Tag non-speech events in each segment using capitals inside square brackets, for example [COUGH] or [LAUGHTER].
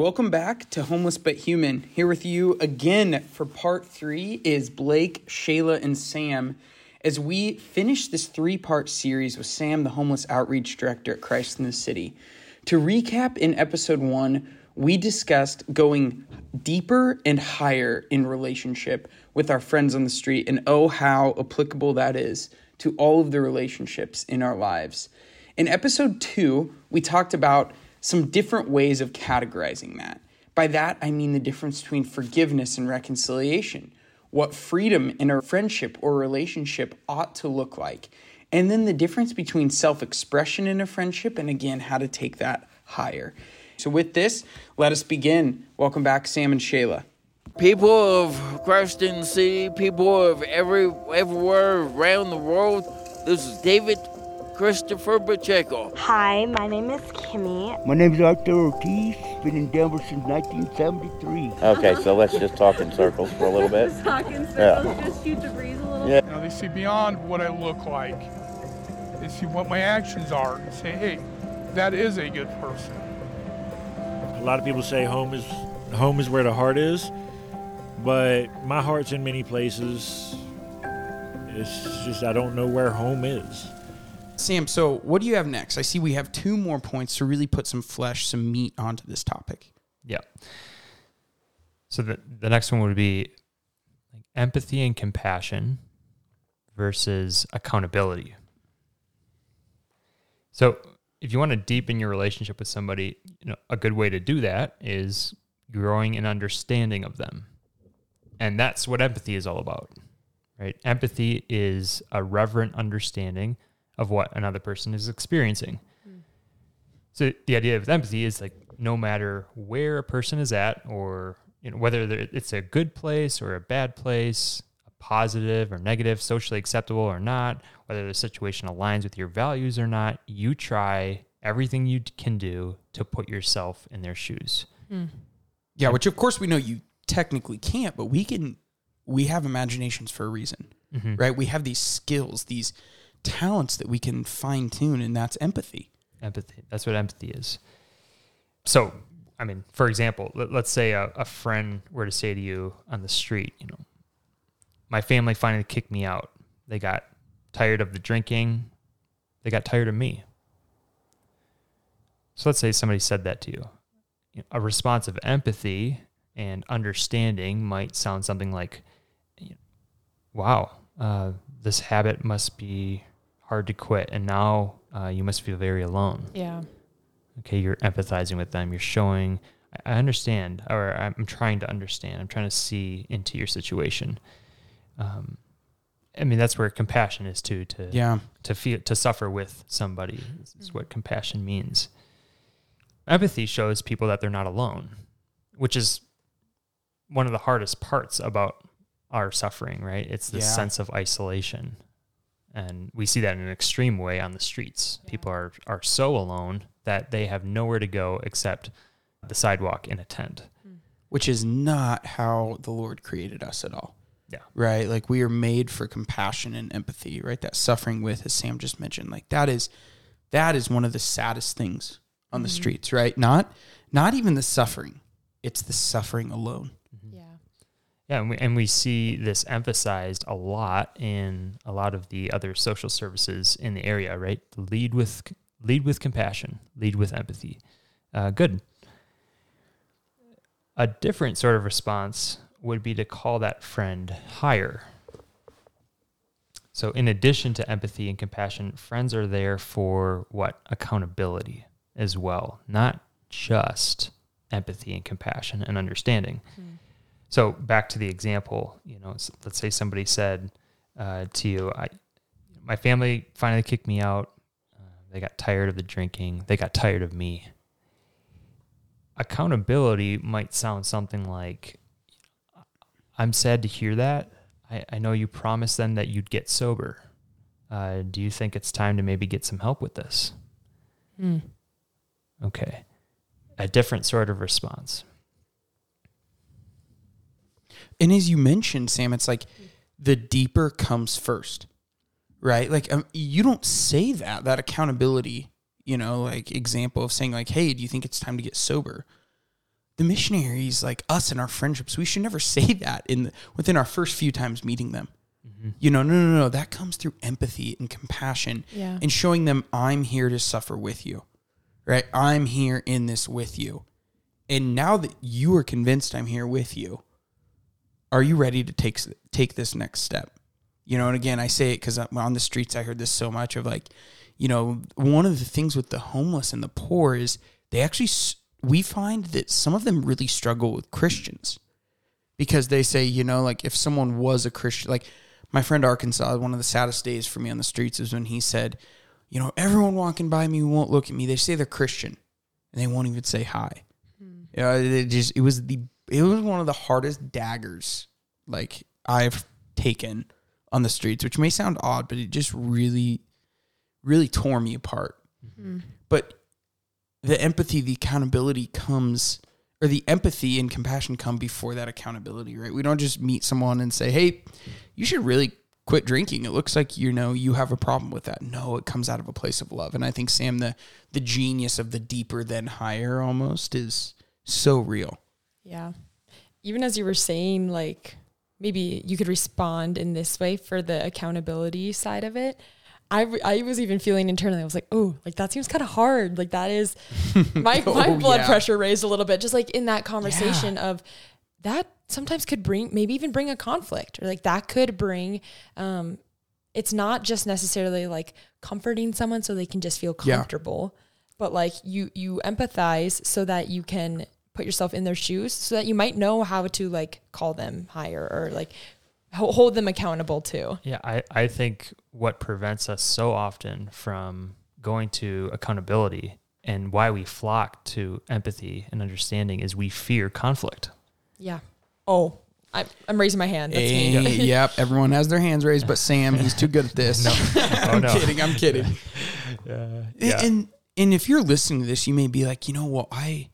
Welcome back to Homeless But Human. Here with you again for part three is Blake, Shayla, and Sam as we finish this three part series with Sam, the homeless outreach director at Christ in the City. To recap, in episode one, we discussed going deeper and higher in relationship with our friends on the street, and oh, how applicable that is to all of the relationships in our lives. In episode two, we talked about some different ways of categorizing that. By that, I mean the difference between forgiveness and reconciliation, what freedom in a friendship or relationship ought to look like, and then the difference between self expression in a friendship and again, how to take that higher. So, with this, let us begin. Welcome back, Sam and Shayla. People of Christ in the City, people of every everywhere around the world. This is David Christopher Pacheco. Hi, my name is Kimmy. My name is Arthur Ortiz. Been in Denver since 1973. Okay, so let's just talk in circles for a little bit. Just talk in circles, just shoot the breeze a little. Yeah. You know, they see beyond what I look like. They see what my actions are and say, hey, that is a good person. A lot of people say home is home is where the heart is, but my heart's in many places. It's just I don't know where home is. Sam, so what do you have next? I see we have two more points to really put some flesh, some meat onto this topic. Yeah. So the the next one would be like empathy and compassion versus accountability. So if you want to deepen your relationship with somebody, you know, a good way to do that is growing an understanding of them. And that's what empathy is all about. Right? Empathy is a reverent understanding of what another person is experiencing. So the idea of empathy is like no matter where a person is at, or you know whether it's a good place or a bad place, a positive or negative, socially acceptable or not, whether the situation aligns with your values or not, you try everything you can do to put yourself in their shoes. Hmm. Yeah, which of course we know you technically can't, but we can. We have imaginations for a reason, mm-hmm. right? We have these skills, these talents that we can fine tune, and that's empathy. Empathy. That's what empathy is. So, I mean, for example, let, let's say a, a friend were to say to you on the street, you know, my family finally kicked me out. They got tired of the drinking. They got tired of me. So let's say somebody said that to you. You know, A response of empathy and understanding might sound something like, wow, uh, this habit must be hard to quit. And now uh, you must feel very alone. Yeah. Okay, you're empathizing with them. You're showing, I I understand, or I'm trying to understand. I'm trying to see into your situation. Um, I mean, that's where compassion is too. To Yeah. to feel to suffer with somebody is, is what compassion means. Empathy shows people that they're not alone, which is one of the hardest parts about our suffering. Right? It's the Yeah. sense of isolation, and we see that in an extreme way on the streets. People are are so alone that they have nowhere to go except the sidewalk in a tent. Hmm. Which is not how the Lord created us at all. Yeah. Right? Like we are made for compassion and empathy, right? That suffering with, as Sam just mentioned, like that is that is one of the saddest things on the mm-hmm. streets, right? Not not even the suffering. It's the suffering alone. Yeah. And we, and we see this emphasized a lot in a lot of the other social services in the area, right? Lead with lead with compassion, lead with empathy. Uh, good. A different sort of response would be to call that friend higher. So, in addition to empathy and compassion, friends are there for what? Accountability as well, not just empathy and compassion and understanding. So back to the example, you know, let's say somebody said uh, to you, "I, my family finally kicked me out. Uh, they got tired of the drinking. They got tired of me." Accountability might sound something like, "I'm sad to hear that. I, I know you promised them that you'd get sober. Uh, do you think it's time to maybe get some help with this?" Okay, a different sort of response. And as you mentioned, Sam, it's like the deeper comes first, right? Like um, you don't say that that accountability, you know, like example of saying like, "Hey, do you think it's time to get sober?" the missionaries, like us and our friendships, we should never [LAUGHS] say that in the, within our first few times meeting them. You know, no, no, no. That comes through empathy and compassion Yeah. and showing them I'm here to suffer with you, right? I'm here in this with you. And now that you are convinced I'm here with you, are you ready to take take this next step? You know, and again, I say it because on the streets I heard this so much of like, you know, one of the things with the homeless and the poor is they actually we find that some of them really struggle with Christians because they say, you know, like if someone was a Christian, like my friend Arkansas, one of the saddest days for me on the streets is when he said, you know, everyone walking by me won't look at me. They say they're Christian and they won't even say hi. Hmm. You know, it just it was the it was one of the hardest daggers like I've taken on the streets, which may sound odd, but it just really, really tore me apart. Mm-hmm. But the empathy, the accountability comes, or the empathy and compassion come before that accountability, right? We don't just meet someone and say, "Hey, you should really quit drinking." It looks like you know you have a problem with that. No, it comes out of a place of love, and I think Sam, the the genius of the deeper than higher, almost is so real. Yeah. Even as you were saying, like maybe you could respond in this way for the accountability side of it. I, I was even feeling internally, I was like, oh, like that seems kind of hard. Like that is [LAUGHS] my, my Oh, blood yeah. pressure raised a little bit, just like in that conversation of that sometimes could bring, maybe even bring a conflict or like that could bring, um, it's not just necessarily like comforting someone so they can just feel Yeah. comfortable, but like you, you empathize so that you can put yourself in their shoes so that you might know how to like call them higher or like ho- hold them accountable too. Yeah, I, I think what prevents us so often from going to accountability and why we flock to empathy and understanding is we fear conflict. Yeah. Oh, I, I'm raising my hand. That's Hey, me. [LAUGHS] yep, everyone has their hands raised, but Sam, he's too good at this. [LAUGHS] [LAUGHS] Oh, I'm no. kidding. I'm kidding. yeah. And and if you're listening to this, you may be like, you know, well, I,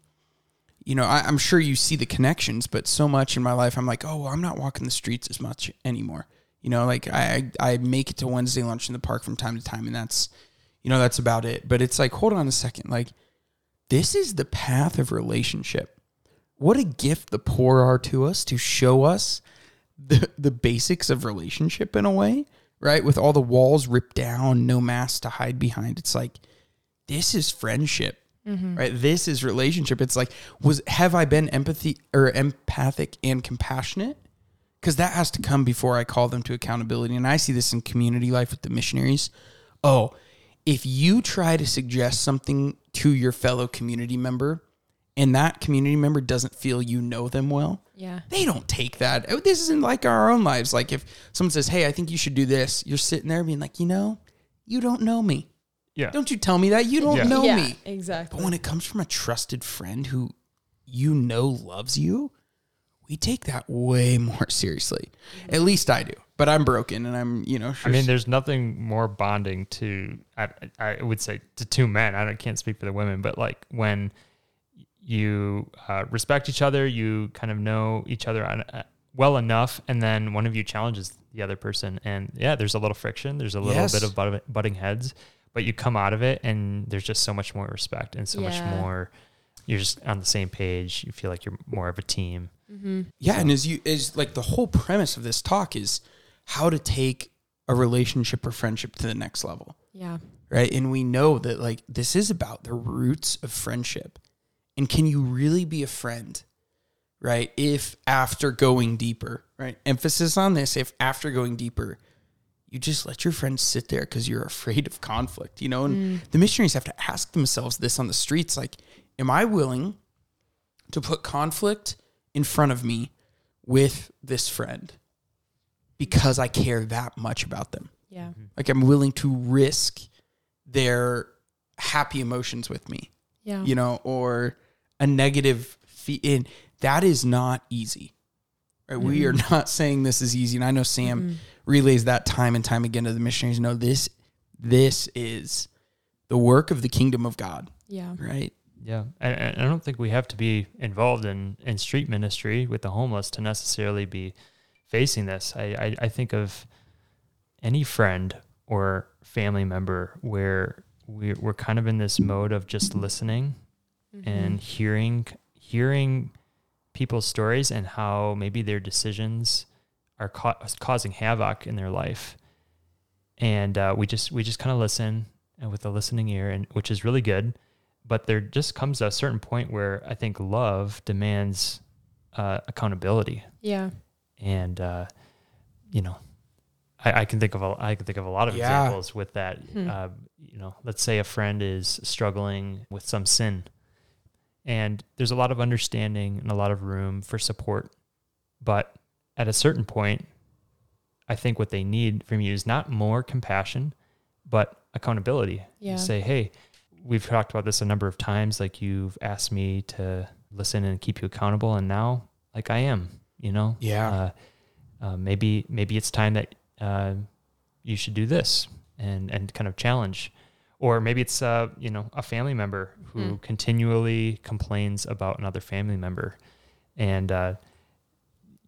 you know, I, I'm sure you see the connections, but so much in my life, I'm like, oh, well, I'm not walking the streets as much anymore. You know, like I I make it to Wednesday lunch in the park from time to time, and that's, you know, that's about it. But it's like, hold on a second, like this is the path of relationship. What a gift the poor are to us to show us the the basics of relationship in a way, right? With all the walls ripped down, no mask to hide behind. It's like this is friendship. Mm-hmm. Right? This is relationship. It's like was have I been empathy or empathic and compassionate? Cuz that has to come before I call them to accountability. And I see this in community life with the missionaries. Oh, if you try to suggest something to your fellow community member and that community member doesn't feel you know them well, Yeah. they don't take that. Oh, This isn't like our own lives. Like if someone says, "Hey, I think you should do this," you're sitting there being like, "You know, you don't know me. Yeah. Don't you tell me that you don't Yeah. know yeah, me." exactly. But when it comes from a trusted friend who you know loves you, we take that way more [LAUGHS] seriously. At least I do. But I'm broken, and I'm you know. I Sure mean, there's nothing more bonding to, I, I would say, to two men. I don't- can't speak for the women, but like when you uh, respect each other, you kind of know each other on, uh, well enough, and then one of you challenges the other person. And yeah, there's a little friction, there's a little Yes. bit of butt- butting heads, but you come out of it, and there's just so much more respect and so much more. You're just on the same page. You feel like you're more of a team. Mm-hmm. Yeah, and as you is like the whole premise of this talk is how to take a relationship or friendship to the next level. yeah. right? And we know that like this is about the roots of friendship. And can you really be a friend, right? If after going deeper, right? Emphasis on this, if after going deeper, you just let your friends sit there because you're afraid of conflict, you know? And mm. the missionaries have to ask themselves this on the streets like, am I willing to put conflict in front of me with this friend because I care that much about them? Yeah. Mm-hmm. Like I'm willing to risk their happy emotions with me, Yeah. you know, or a negative fee. And that is not easy. Right? We are mm-hmm. not saying this is easy. And I know Sam relays that time and time again to the missionaries. No, this this is the work of the kingdom of God. Yeah. Right? Yeah, and, and I don't think we have to be involved in, in street ministry with the homeless to necessarily be facing this. I, I, I think of any friend or family member where we're, we're kind of in this mode of just listening mm-hmm. and hearing hearing people's stories and how maybe their decisions are ca- causing havoc in their life. And uh, we just we just kind of listen and with a listening ear, and which is really good. But there just comes a certain point where I think love demands uh, accountability Yeah. and uh, you know, I, I can think of a I can think of a lot of Yeah. examples with that. Hmm. Uh, you know, let's say a friend is struggling with some sin, and there's a lot of understanding and a lot of room for support, but at a certain point, I think what they need from you is not more compassion, but accountability. You Yeah. say, hey, we've talked about this a number of times. Like you've asked me to listen and keep you accountable, and now, like I am, you know, Yeah. uh, uh, maybe maybe it's time that uh, you should do this and and kind of challenge, or maybe it's uh, you know a family member who Mm. continually complains about another family member, and uh,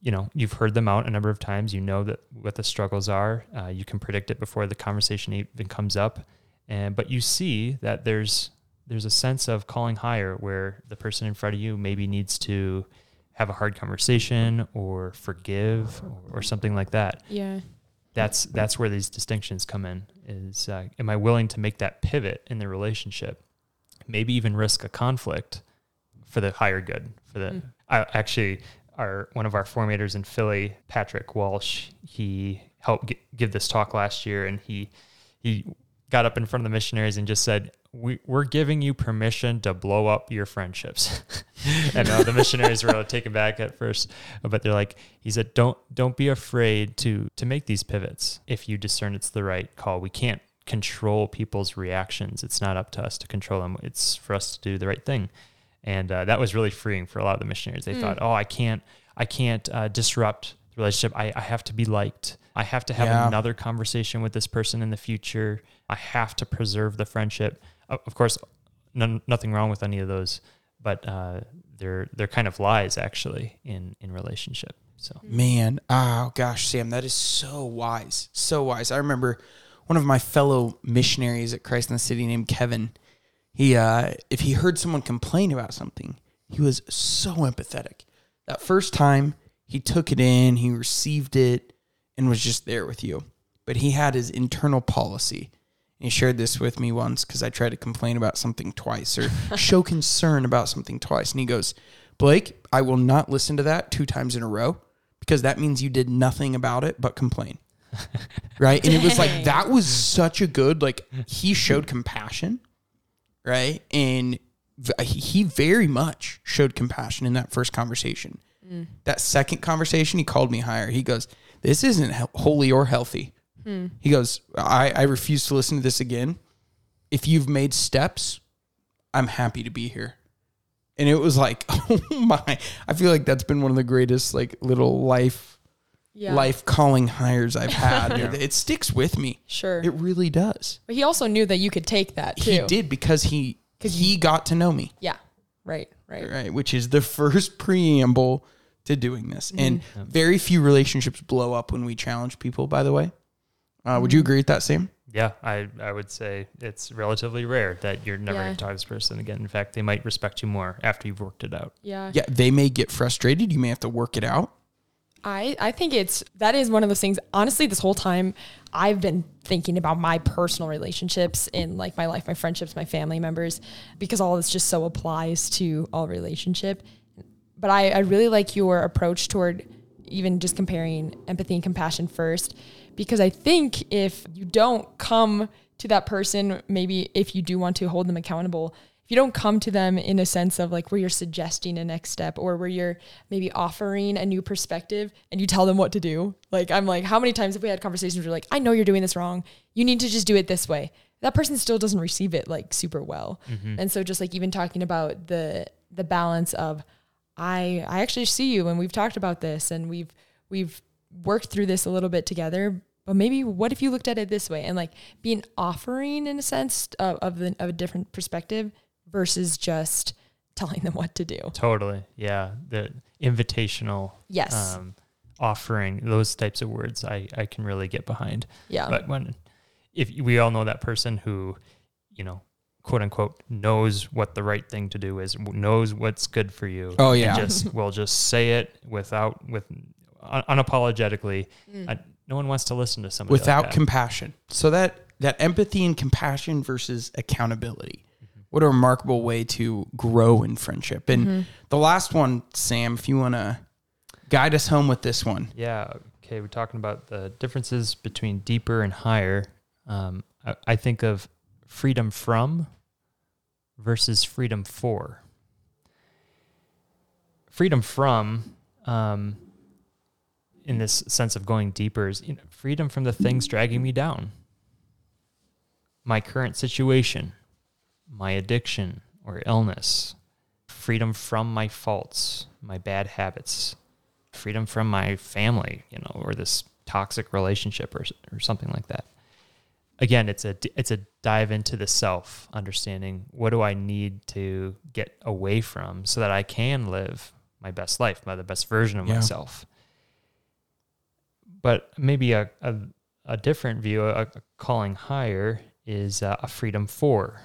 you know you've heard them out a number of times. You know that what the struggles are. Uh, you can predict it before the conversation even comes up, and but you see that there's there's a sense of calling higher where the person in front of you maybe needs to have a hard conversation or forgive or, or something like that Yeah. that's that's where these distinctions come in is uh, am i willing to make that pivot in the relationship maybe even risk a conflict for the higher good for the Mm. I, actually our one of our formators in philly patrick walsh he helped gi- give this talk last year and he he got up in front of the missionaries and just said we, we're giving you permission to blow up your friendships. [LAUGHS] And uh, the missionaries were taken back at first but they're like he said don't don't be afraid to to make these pivots. If you discern it's the right call we can't control people's reactions. It's not up to us to control them. It's for us to do the right thing and uh, that was really freeing for a lot of the missionaries they Mm. thought oh i can't i can't uh, disrupt the relationship I, I have to be liked i have to have Yeah. another conversation with this person in the future i have to preserve the friendship of course none, nothing wrong with any of those but uh, they're they're kind of lies actually in in relationship so Man, oh gosh, Sam, that is so wise. So wise. I remember one of my fellow missionaries at Christ in the City named Kevin. He uh if he heard someone complain about something, he was so empathetic. That first time he took it in, he received it and was just there with you. But he had his internal policy. And he shared this with me once because I tried to complain about something twice or [LAUGHS] show concern about something twice. And he goes, Blake, I will not listen to that two times in a row because that means you did nothing about it but complain. [LAUGHS] right? And it was like [LAUGHS] that was such a good like he showed compassion, right? And he very much showed compassion in that first conversation. Mm. That second conversation, he called me higher. He goes, "This isn't holy or healthy." Hmm. He goes, I, I refuse to listen to this again. If you've made steps, I'm happy to be here. And it was like, [LAUGHS] oh my, I feel like that's been one of the greatest like little life Yeah. life calling hires I've [LAUGHS] had. Yeah. It sticks with me. Sure. It really does. but he also knew that you could take that too. He did because he 'Cause he got to know me, Yeah. Right. Right. right? Which is the [LAUGHS] first preamble to doing this. And Mm-hmm. very few relationships blow up when we challenge people, by the way. Uh, would you Mm-hmm. agree with that, Sam? yeah i i would say it's relatively rare that you're never Yeah. going to talk to this person again in fact they might respect you more after you've worked it out Yeah. Yeah, they may get frustrated. You may have to work it out. I, I think it's that is one of those things honestly this whole time i've been thinking about my personal relationships in like my life my friendships my family members because all this just so applies to all relationship. But I, I really like your approach toward even just comparing empathy and compassion first because i think if you don't come to that person maybe if you do want to hold them accountable if you don't come to them in a sense of like where you're suggesting a next step or where you're maybe offering a new perspective and you tell them what to do. Like i'm like how many times have we had conversations where you're like i know you're doing this wrong. You need to just do it this way. That person still doesn't receive it like super well. Mm-hmm. And so just like even talking about the the balance of I I actually see you and we've talked about this and we've we've worked through this a little bit together. But maybe what if you looked at it this way? And like being offering in a sense of of, the, of a different perspective versus just telling them what to do. totally yeah the invitational Yes. um, offering those types of words i i can really get behind Yeah. but when if we all know that person who you know quote unquote knows what the right thing to do is, knows what's good for you. Oh, and yeah. just [LAUGHS] will just say it without with un- unapologetically. I, no one wants to listen to somebody like without that. compassion. So that that empathy and compassion versus accountability. What a remarkable way to grow in friendship. And the last one, Sam, if you want to guide us home with this one. Yeah. Okay. We're talking about the differences between deeper and higher. Um, I, I think of freedom from versus freedom for. Freedom from, um, in this sense of going deeper, is you know, freedom from the things dragging me down. My current situation, my addiction or illness, freedom from my faults, my bad habits, freedom from my family, you know, or this toxic relationship or or something like that. Again, it's a it's a dive into the self, understanding what do I need to get away from so that I can live my best life, my the best version of Yeah. myself. But maybe a a, a different view, a, a calling higher, is uh, a freedom for.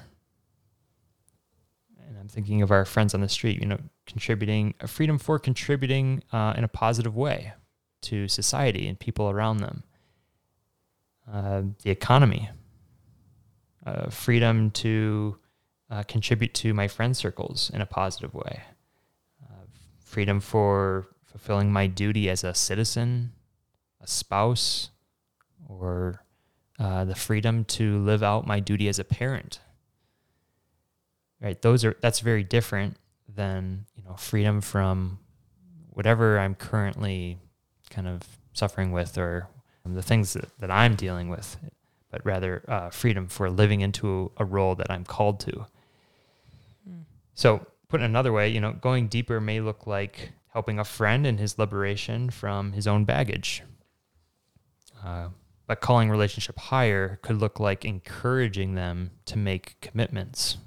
And I'm thinking of our friends on the street, you know, contributing a freedom for contributing uh, in a positive way to society and people around them. Uh, the economy, uh, freedom to uh, contribute to my friend circles in a positive way, uh, freedom for fulfilling my duty as a citizen, a spouse, or uh, the freedom to live out my duty as a parent. Right, those are that's very different than you know freedom from whatever I'm currently kind of suffering with or the things that, that I'm dealing with, but rather uh, freedom for living into a role that I'm called to. So, put in another way, you know, going deeper may look like helping a friend in his liberation from his own baggage. Uh, but calling relationship higher could look like encouraging them to make commitments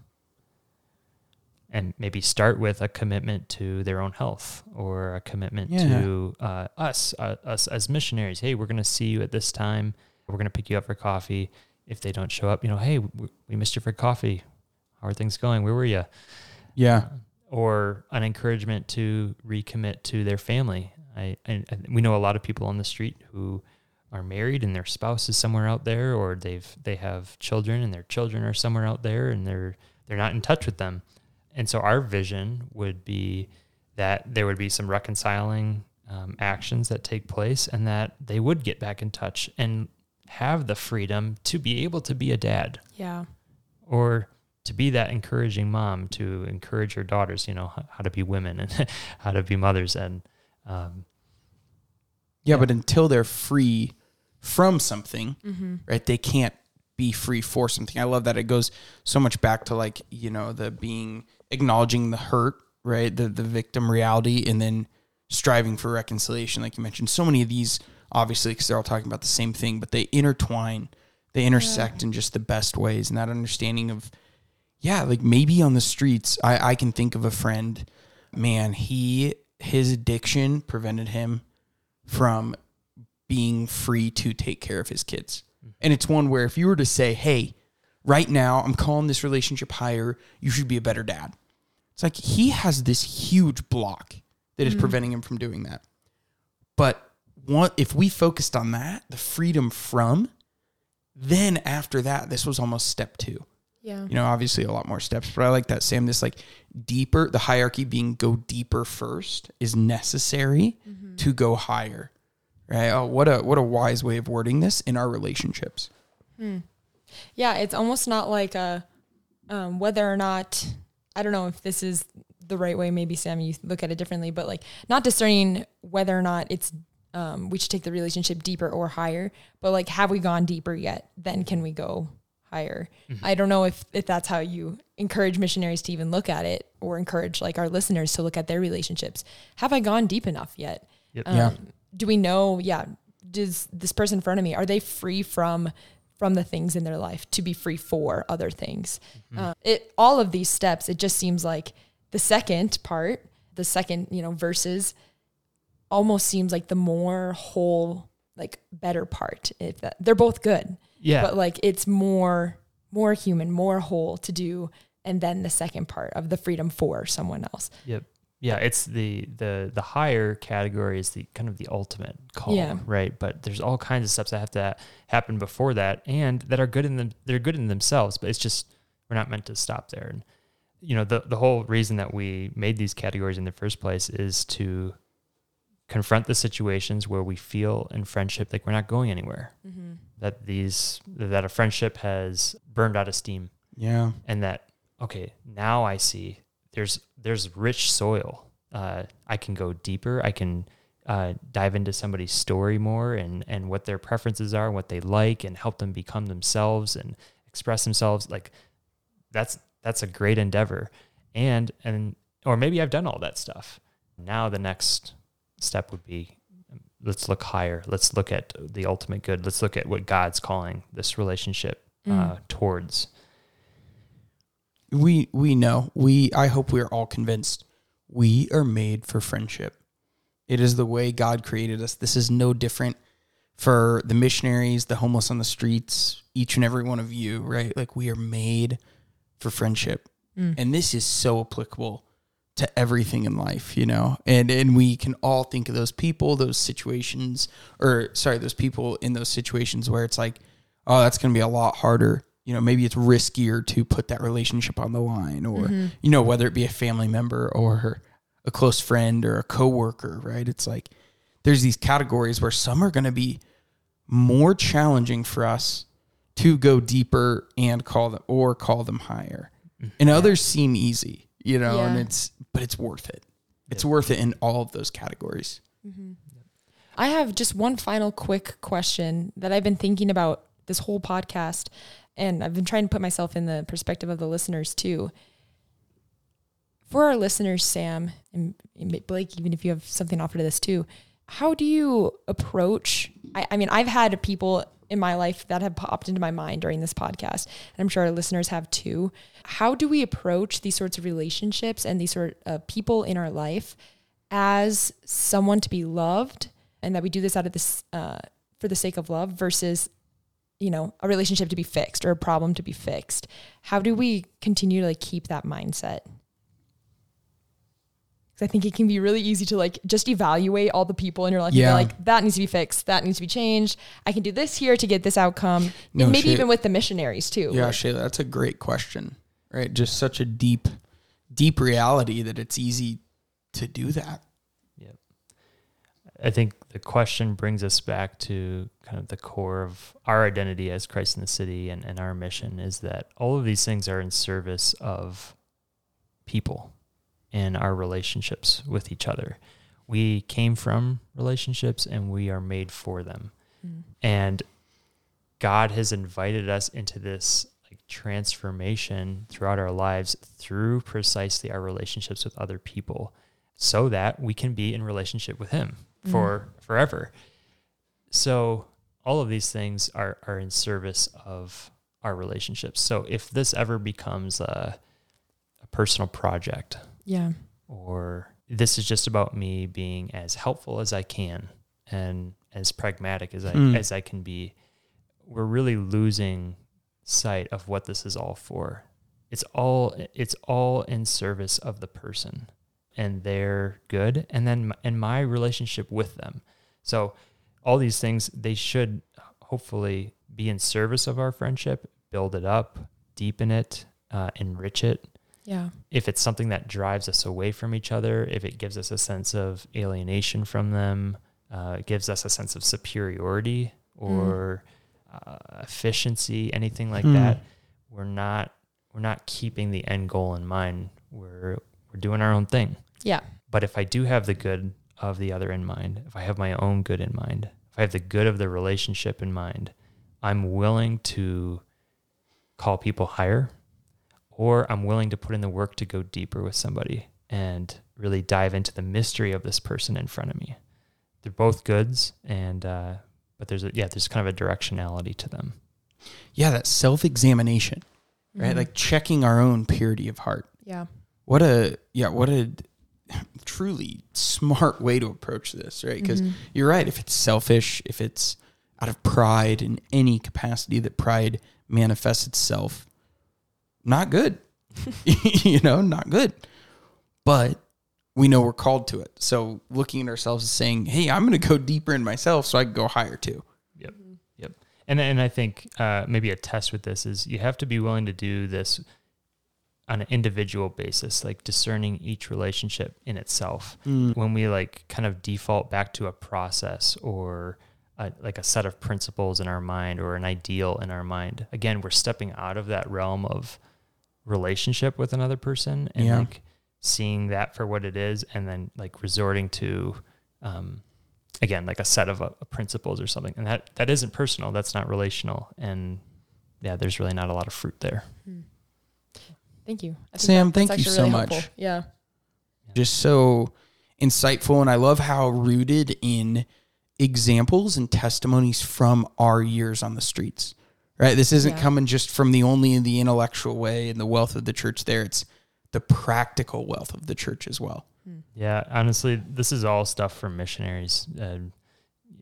and maybe start with a commitment to their own health or a commitment Yeah. to uh, us, uh, us as missionaries. Hey, we're going to see you at this time. We're going to pick you up for coffee. If they don't show up, you know, hey, we, missed you for coffee. How are things going? Where were you? Yeah. or an encouragement to recommit to their family. I, I I- we know a lot of people on the street who are married and their spouse is somewhere out there, or they've they have children and their children are somewhere out there, and they're they're not in touch with them. And so our vision would be that there would be some reconciling um, actions that take place, and that they would get back in touch and have the freedom to be able to be a dad Yeah. or to be that encouraging mom to encourage her daughters, you know, h- how to be women and [LAUGHS] how to be mothers. And um, Yeah, but until they're free from something, Mm-hmm. right, they can't be free for something. I love that it goes so much back to like, you know, the being acknowledging the hurt, right? The the victim reality and then striving for reconciliation like you mentioned. So many of these obviously cuz they're all talking about the same thing, but they intertwine, they intersect in just the best ways and that understanding of yeah, like maybe on the streets, I, I can think of a friend, man, he his addiction prevented him from being free to take care of his kids. Mm-hmm. And it's one where if you were to say, hey, right now I'm calling this relationship higher, you should be a better dad. It's like he has this huge block that is mm-hmm. preventing him from doing that. But one, if we focused on that, the freedom from, then after that, this was almost step two. Yeah. you know obviously a lot more steps but i like that sam this like deeper the hierarchy being go deeper first is necessary mm-hmm. to go higher right? Oh what a what a wise way of wording this in our relationships hmm. Yeah, it's almost not like a um, whether or not I don't know if this is the right way. Maybe Sam, you look at it differently, but like not discerning whether or not it's um, we should take the relationship deeper or higher. But like, have we gone deeper yet? Then can we go higher? I don't know if if that's how you encourage missionaries to even look at it, or encourage like our listeners to look at their relationships. Have I gone deep enough yet? Yep. Yeah. do we know yeah does this person in front of me are they free from from the things in their life to be free for other things uh, it all of these steps it just seems like the second part the second you know verses almost seems like the more whole like better part if that they're both good yeah, but like it's more more human, more whole to do. And then the second part of the freedom for someone else. Yep. Yeah, it's the the the higher category is the kind of the ultimate call, Yeah. right? But there's all kinds of steps that have to happen before that, and that are good in them. They're good in themselves, but it's just we're not meant to stop there. And you know, the the whole reason that we made these categories in the first place is to confront the situations where we feel in friendship like we're not going anywhere. Mm-hmm. That these that a friendship has burned out of steam Yeah. and that okay now i see there's there's rich soil. Uh, i can go deeper. I can uh, dive into somebody's story more and and what their preferences are what they like and help them become themselves and express themselves. Like that's that's a great endeavor. And and or maybe i've done all that stuff. Now the next step would be let's look higher. Let's look at the ultimate good. Let's look at what god's calling this relationship uh, towards we we know we i hope we are all convinced we are made for friendship. It is the way god created us. This is no different for the missionaries the homeless on the streets each and every one of you right? Like we are made for friendship. Mm. And this is so applicable to everything in life you know? And and we can all think of those people those situations or sorry those people in those situations where it's like oh that's going to be a lot harder you know maybe it's riskier to put that relationship on the line or mm-hmm. you know whether it be a family member or a close friend or a coworker right? It's like there's these categories where some are going to be more challenging for us to go deeper and call them or call them higher. Mm-hmm. And others seem easy you know and it's but it's worth it. It's worth it in all of those categories. Mm-hmm. I have just one final quick question that I've been thinking about this whole podcast, and I've been trying to put myself in the perspective of the listeners too. For our listeners, Sam and Blake, even if you have something to offer to this too, how do you approach? I, I mean, I've had people in my life that have popped into my mind during this podcast, and I'm sure our listeners have too. How do we approach these sorts of relationships and these sort of people in our life as someone to be loved, and that we do this out of this uh, for the sake of love versus you know a relationship to be fixed or a problem to be fixed? How do we continue to like keep that mindset? Because I think it can be really easy to like just evaluate all the people in your life Yeah. and be like, that needs to be fixed, that needs to be changed. I can do this here to get this outcome. No and maybe shit. even with the missionaries too. Yeah, Like, Shayla, that's a great question. Right? Just such a deep, deep reality that it's easy to do that. Yep. I think the question brings us back to kind of the core of our identity as Christ in the city and, and our mission is that all of these things are in service of people and our relationships with each other. We came from relationships and we are made for them. Mm. And God has invited us into this like transformation throughout our lives through precisely our relationships with other people so that we can be in relationship with him for forever. So all of these things are are in service of our relationships. So if this ever becomes a, a personal project yeah. or this is just about me being as helpful as I can and as pragmatic as I Mm. as I can be, we're really losing sight of what this is all for. It's all it's all in service of the person and they're good and then and my relationship with them. So all these things they should hopefully be in service of our friendship, build it up, deepen it, uh, enrich it, Yeah. if it's something that drives us away from each other, if it gives us a sense of alienation from them, uh, gives us a sense of superiority or uh, efficiency, anything like Hmm. that, we're not we're not keeping the end goal in mind. We're we're doing our own thing. Yeah. But if I do have the good of the other in mind, if I have my own good in mind, if I have the good of the relationship in mind, I'm willing to call people higher or I'm willing to put in the work to go deeper with somebody and really dive into the mystery of this person in front of me. They're both goods and uh but there's a yeah, there's kind of a directionality to them. Yeah, that self examination, right? Mhm. Like checking our own purity of heart. Yeah. What a yeah, what a truly smart way to approach this, right? Because Mhm. you're right. If it's selfish, if it's out of pride in any capacity that pride manifests itself, not good. [LAUGHS] [LAUGHS] you know, not good. But we know we're called to it. So looking at ourselves and saying, "Hey, I'm going to go deeper in myself, so I can go higher too." Yep. Yep. And and I think uh, maybe a test with this is you have to be willing to do this on an individual basis, like discerning each relationship in itself. Mm. When we like kind of default back to a process or a, like a set of principles in our mind or an ideal in our mind, again, we're stepping out of that realm of relationship with another person and Yeah. like seeing that for what it is, and then like resorting to, um, again, like a set of uh, principles or something, and that that isn't personal. That's not relational, and yeah, there's really not a lot of fruit there. Thank you. I Sam, that- thank you actually so really much. helpful. Yeah. just so insightful and i love how rooted in examples and testimonies from our years on the streets right this isn't Yeah. coming just from the only in the intellectual way and the wealth of the church there it's the practical wealth of the church as well Yeah, honestly, this is all stuff from missionaries, uh,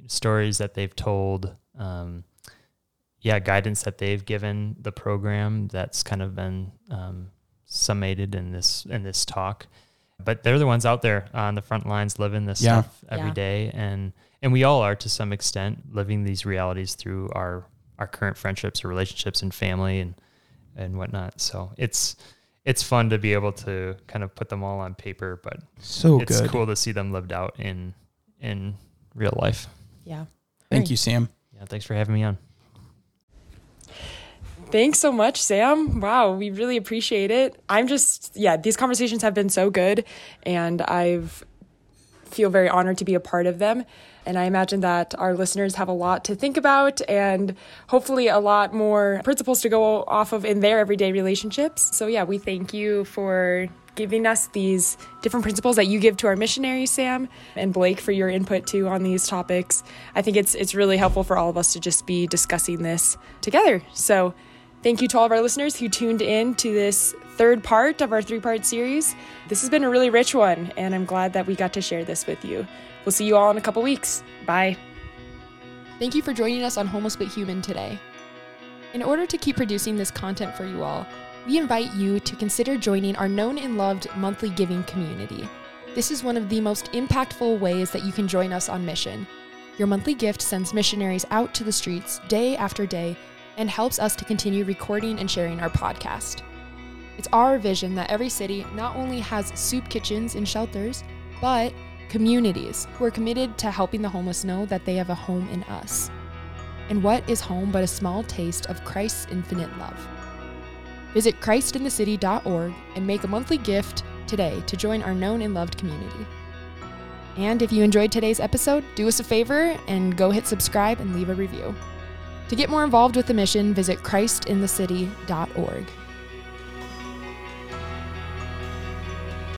stories that they've told. Um, yeah, guidance that they've given the program that's kind of been um, summated in this in this talk. But they're the ones out there on the front lines living this Yeah. stuff every Yeah. day, and and we all are to some extent living these realities through our our current friendships or relationships and family and and whatnot. So it's it's fun to be able to kind of put them all on paper, but so it's good cool to see them lived out in in real life. Yeah. thank Very- you sam Yeah, thanks for having me on. Thanks so much, Sam. Wow, we really appreciate it. I'm just, yeah, these conversations have been so good, and I've feel very honored to be a part of them. And I imagine that our listeners have a lot to think about and hopefully a lot more principles to go off of in their everyday relationships. So, yeah, we thank you for giving us these different principles that you give to our missionaries, Sam, and Blake for your input too on these topics. I think it's it's really helpful for all of us to just be discussing this together. So, thank you to all of our listeners who tuned in to this third part of our three-part series. This has been a really rich one, and I'm glad that we got to share this with you. We'll see you all in a couple weeks. Bye. Thank you for joining us on Homeless But Human today. In order to keep producing this content for you all, we invite you to consider joining our known and loved monthly giving community. This is one of the most impactful ways that you can join us on mission. Your monthly gift sends missionaries out to the streets day after day and helps us to continue recording and sharing our podcast. It's our vision that every city not only has soup kitchens and shelters, but communities who are committed to helping the homeless know that they have a home in us. And what is home but a small taste of Christ's infinite love? Visit christinthecity.org and make a monthly gift today to join our known and loved community. And if you enjoyed today's episode, do us a favor and go hit subscribe and leave a review. To get more involved with the mission, visit christinthecity.org.